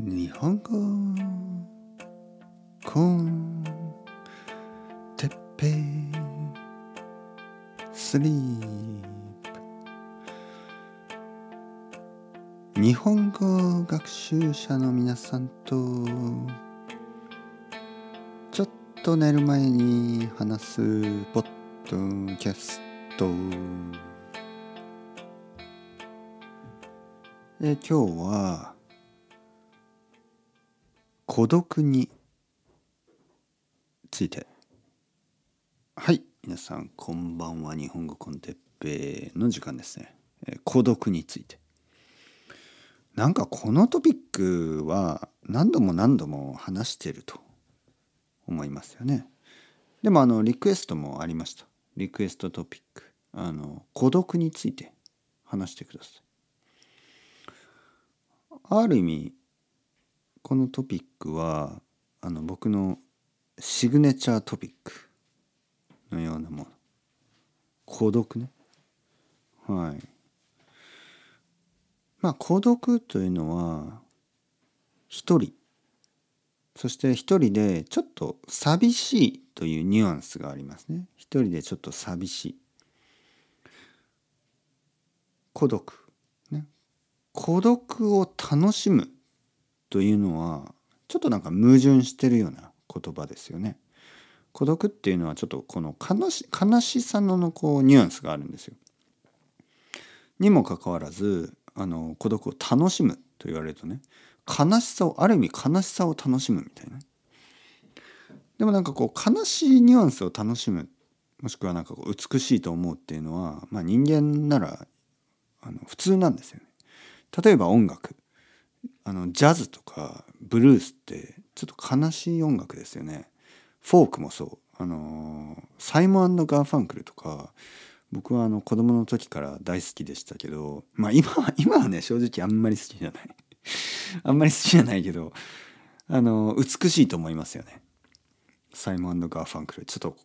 日本語コンテッペスリープ。日本語学習者の皆さんとちょっと寝る前に話すポッドキャスト。え今日は孤独について。はい。皆さんこんばんは。日本語コンテッペの時間ですね、え孤独について。なんかこのトピックは何度も何度も話してると思いますよね。でもあのリクエストもありました。リクエストトピック。あの孤独について話してください。ある意味このトピックはあの僕のシグネチャートピックのようなもの。孤独ね。はい。まあ孤独というのは一人。そして一人でちょっと寂しいというニュアンスがありますね。一人でちょっと寂しい。孤独。ね。孤独を楽しむ。というのはちょっとなんか矛盾してるような言葉ですよね。孤独っていうのはちょっとこの悲し悲しさのこうニュアンスがあるんですよ。にもかかわらずあの孤独を楽しむと言われるとね悲しさをある意味悲しさを楽しむみたいな。でもなんかこう悲しいニュアンスを楽しむもしくはなんかこう美しいと思うっていうのは、まあ、人間ならあの普通なんですよね。例えば音楽あのジャズとかブルースってちょっと悲しい音楽ですよね。フォークもそう。あのサイモンガーファンクルとか僕はあの子供の時から大好きでしたけどまあ今は 今はね正直あんまり好きじゃない。あんまり好きじゃないけどあの美しいと思いますよね。サイモンガーファンクル。ちょっと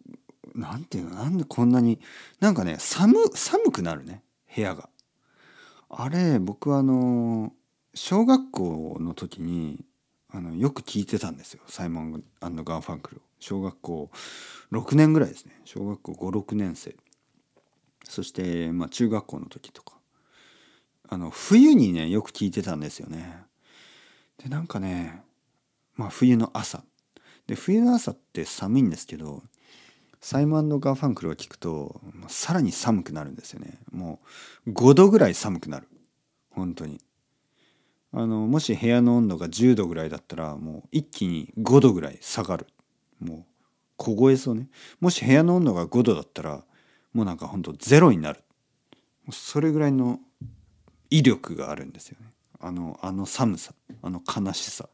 なんていうの？なんでこんなになんかね寒寒くなるね。部屋が。あれ僕はあの小学校の時にあのよく聞いてたんですよサイモンガンファンクル小学校6年ぐらいですね。小学校56年生。そして、まあ、中学校の時とか。あの冬にねよく聞いてたんですよね。でなんかねまあ冬の朝。で冬の朝って寒いんですけどサイモンガーファンクルを聞くとさらに寒くなるんですよね。もう5度ぐらい寒くなる。本当に。あのもし部屋の温度が10度ぐらいだったらもう一気に5度ぐらい下がる。もう凍えそうね。もし部屋の温度が5度だったらもうなんかほんとゼロになる。それぐらいの威力があるんですよね。あのあの寒さ。あの悲しさ。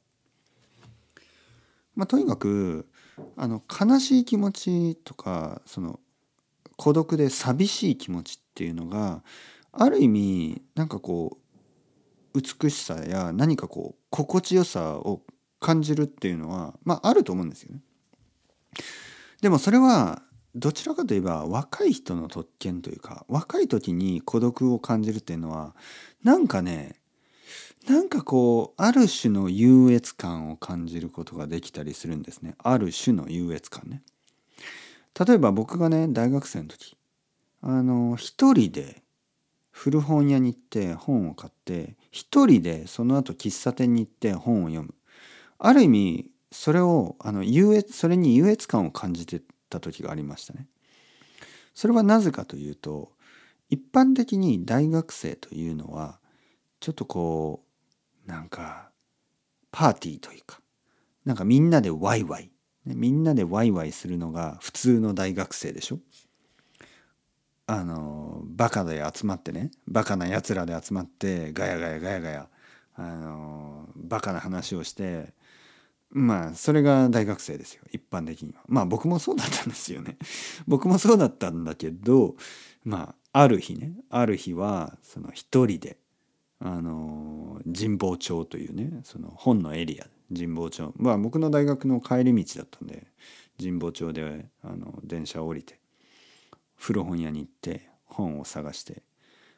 まあとにかくあの悲しい気持ちとかその孤独で寂しい気持ちっていうのがある意味なんかこう美しさや何かこう心地よさを感じるっていうのはまああると思うんですよね。でもそれはどちらかといえば若い人の特権というか若い時に孤独を感じるっていうのはなんかねなんかこうある種の優越感を感じることができたりするんですねある種の優越感ね。例えば僕がね大学生の時あの一人で古本屋に行って本を買って一人でその後喫茶店に行って本を読むある意味それをあの優越それに優越感を感じてた時がありましたね。それはなぜかというと一般的に大学生というのはちょっとこうなんかパーティーというかなんかみんなでワイワイみんなでワイワイするのが普通の大学生でしょあのバカで集まってねバカなやつらで集まってガヤガヤガヤガヤあのバカな話をしてまあそれが大学生ですよ一般的には。まあ僕もそうだったんですよね。僕もそうだったんだけどまあある日ねある日はその一人であの神保町というねその本のエリア神保町。まあ僕の大学の帰り道だったんで神保町であの電車を降りて古本屋に行って本を探して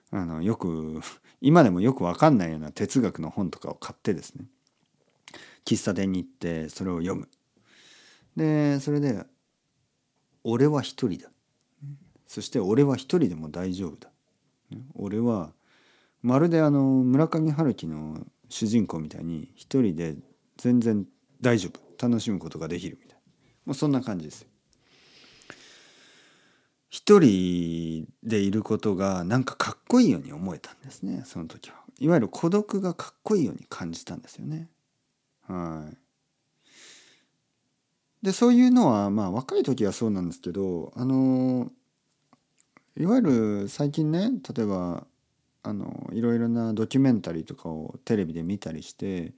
あのよく 今でもよく分かんないような哲学の本とかを買ってですね喫茶店に行ってそれを読む。でそれで「俺は一人だ」そして「俺は一人でも大丈夫だ」俺はまるであの村上春樹の主人公みたいに一人で全然大丈夫楽しむことができるみたいなもうそんな感じですよ。一人でいることがなんかかっこいいように思えたんですねその時は。いわゆる孤独がかっこいいように感じたんですよね。はい。でそういうのはまあ若い時はそうなんですけどあのいわゆる最近ね例えばあのいろいろなドキュメンタリーとかをテレビで見たりして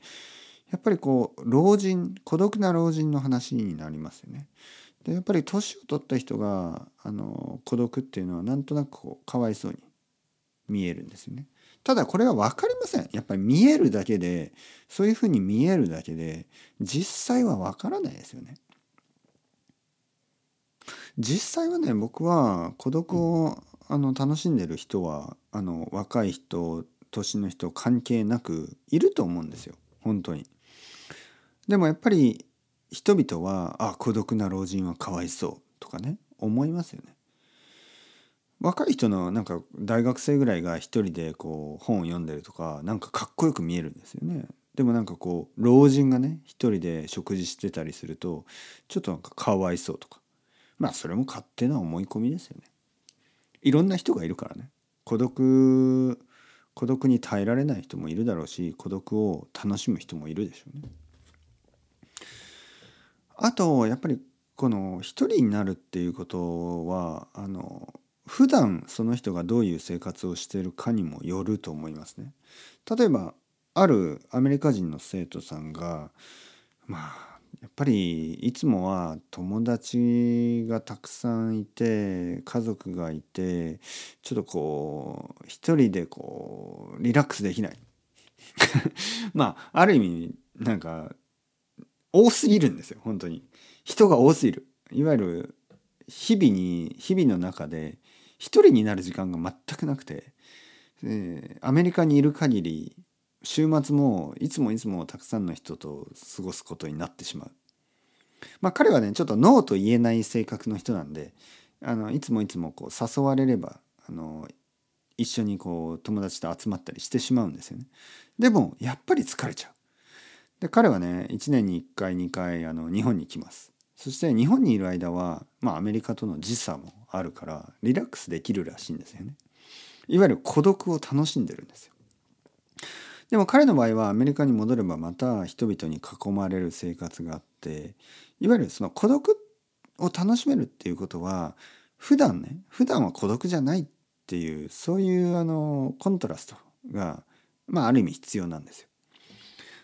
やっぱりこう老人孤独な老人の話になりますよね。でやっぱり年を取った人があの孤独っていうのはなんとなくこうかわいそうに見えるんですよね。ただこれは分かりません。やっぱり見えるだけでそういうふうに見えるだけで実際は分からないですよね。実際はね僕は孤独をあの楽しんでる人はあの若い人年の人関係なくいると思うんですよ本当に。でもやっぱり人々はあ孤独な老人はかわいそうとかね思いますよね。若い人のなんか大学生ぐらいが一人でこう本を読んでるとかなんかかっこよく見えるんですよね。でもなんかこう老人がね一人で食事してたりするとちょっとなんかかわいそうとかまあそれも勝手な思い込みですよね。いろんな人がいるからね孤独孤独に耐えられない人もいるだろうし孤独を楽しむ人もいるでしょうね。あとやっぱりこの一人になるっていうことはあの普段その人がどういう生活をしているかにもよると思いますね。例えばあるアメリカ人の生徒さんがまあやっぱりいつもは友達がたくさんいて家族がいてちょっとこう一人でこうリラックスできない まあある意味なんか多すぎるんですよ本当に人が多すぎるいわゆる日々に日々の中で一人になる時間が全くなくて、え、アメリカにいる限り週末もいつもいつもたくさんの人と過ごすことになってしまう。まあ彼はねちょっとノーと言えない性格の人なんであのいつもいつもこう誘われればあの一緒にこう友達と集まったりしてしまうんですよね。でもやっぱり疲れちゃう。で彼はね1年に1回2回あの日本に来ます。そして日本にいる間は、まあ、アメリカとの時差もあるからリラックスできるらしいんですよね。いわゆる孤独を楽しんでるんですよ。でも彼の場合はアメリカに戻ればまた人々に囲まれる生活があっていわゆるその孤独を楽しめるっていうことは普段ね普段は孤独じゃないっていうそういうあのコントラストがまあある意味必要なんですよ。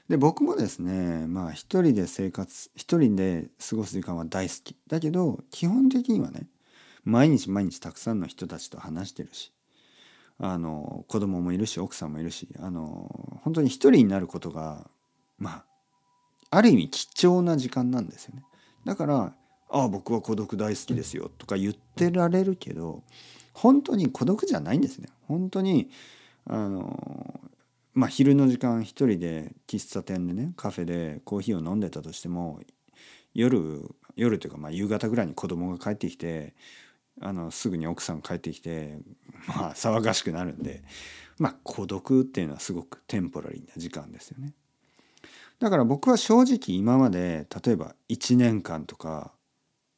で僕もですねまあ一人で生活一人で過ごす時間は大好きだけど基本的にはね毎日毎日たくさんの人たちと話してるしあの子供もいるし奥さんもいるしあの本当に一人になることがまあある意味貴重な時間なんですよね。だから「ああ僕は孤独大好きですよ」とか言ってられるけど本当に孤独じゃないんですね。本当にあのまあ昼の時間一人で喫茶店でねカフェでコーヒーを飲んでたとしても夜夜というかまあ夕方ぐらいに子供が帰ってきてあのすぐに奥さん帰ってきてまあ騒がしくなるんでまあ孤独っていうのはすごくテンポラリーな時間ですよね。だから僕は正直今まで例えば1年間とか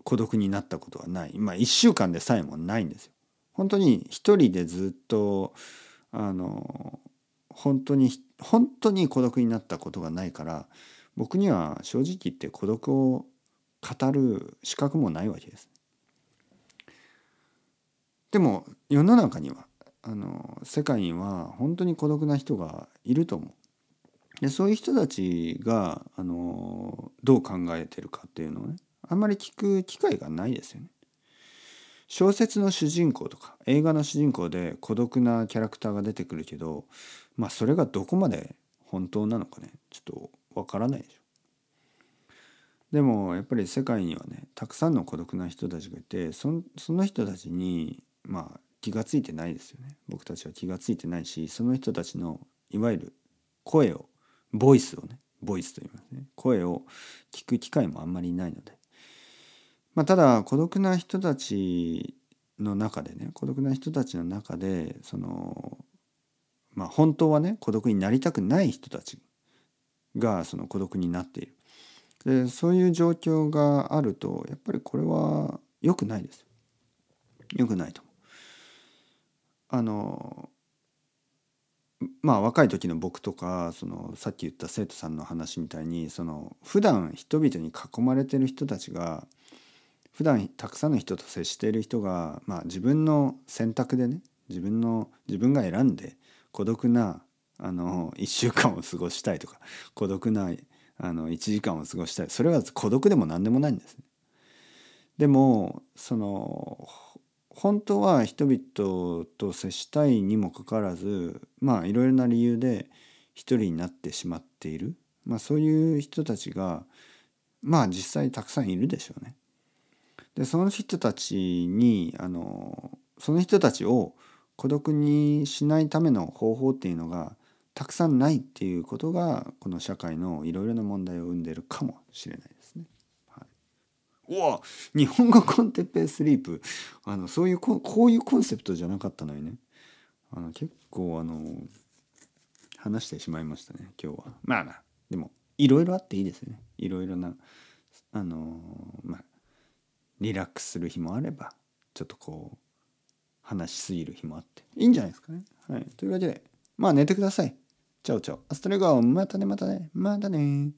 孤独になったことはないまあ1週間でさえもないんですよ。本当に一人でずっとあの本当に本当に孤独になったことがないから僕には正直言って孤独を語る資格もないわけです。でも世の中にはあの世界には本当に孤独な人がいると思う。でそういう人たちがあのどう考えてるかっていうのをねあんまり聞く機会がないですよね。小説の主人公とか映画の主人公で孤独なキャラクターが出てくるけどまあそれがどこまで本当なのかねちょっとわからないでしょ。でもやっぱり世界にはねたくさんの孤独な人たちがいてその人たちにまあ気が付いてないですよね。僕たちは気が付いてないしその人たちのいわゆる声をボイスをねボイスといいますね。声を聞く機会もあんまりないので、まあ、ただ孤独な人たちの中でね孤独な人たちの中でそのまあ本当はね孤独になりたくない人たちがその孤独になっているでそういう状況があるとやっぱりこれは良くないです良くないと。あのまあ若い時の僕とかそのさっき言った生徒さんの話みたいにその普段人々に囲まれてる人たちが普段たくさんの人と接している人が、まあ、自分の選択でね自分の自分が選んで孤独なあの1週間を過ごしたいとか孤独なあの1時間を過ごしたいそれは孤独でも何でもないんですね。でもその本当は人々と接したいにもかかわらずまあいろいろな理由で一人になってしまっている、まあ、そういう人たちがまあ実際たくさんいるでしょうね。でその人たちにあのその人たちを孤独にしないための方法っていうのがたくさんないっていうことがこの社会のいろいろな問題を生んでるかもしれないですね。はい。うわ日本語 con Teppei Sleep。あのそういうここういうコンセプトじゃなかったのにね。あの結構あの話してしまいましたね今日は。まあまあでもいろいろあっていいですよね。いろいろなあのまあリラックスする日もあればちょっとこう話しすぎる日もあっていいんじゃないですかね。はい。というわけでまあ寝てください。 Chao chao。 hasta luego またねまたね。またね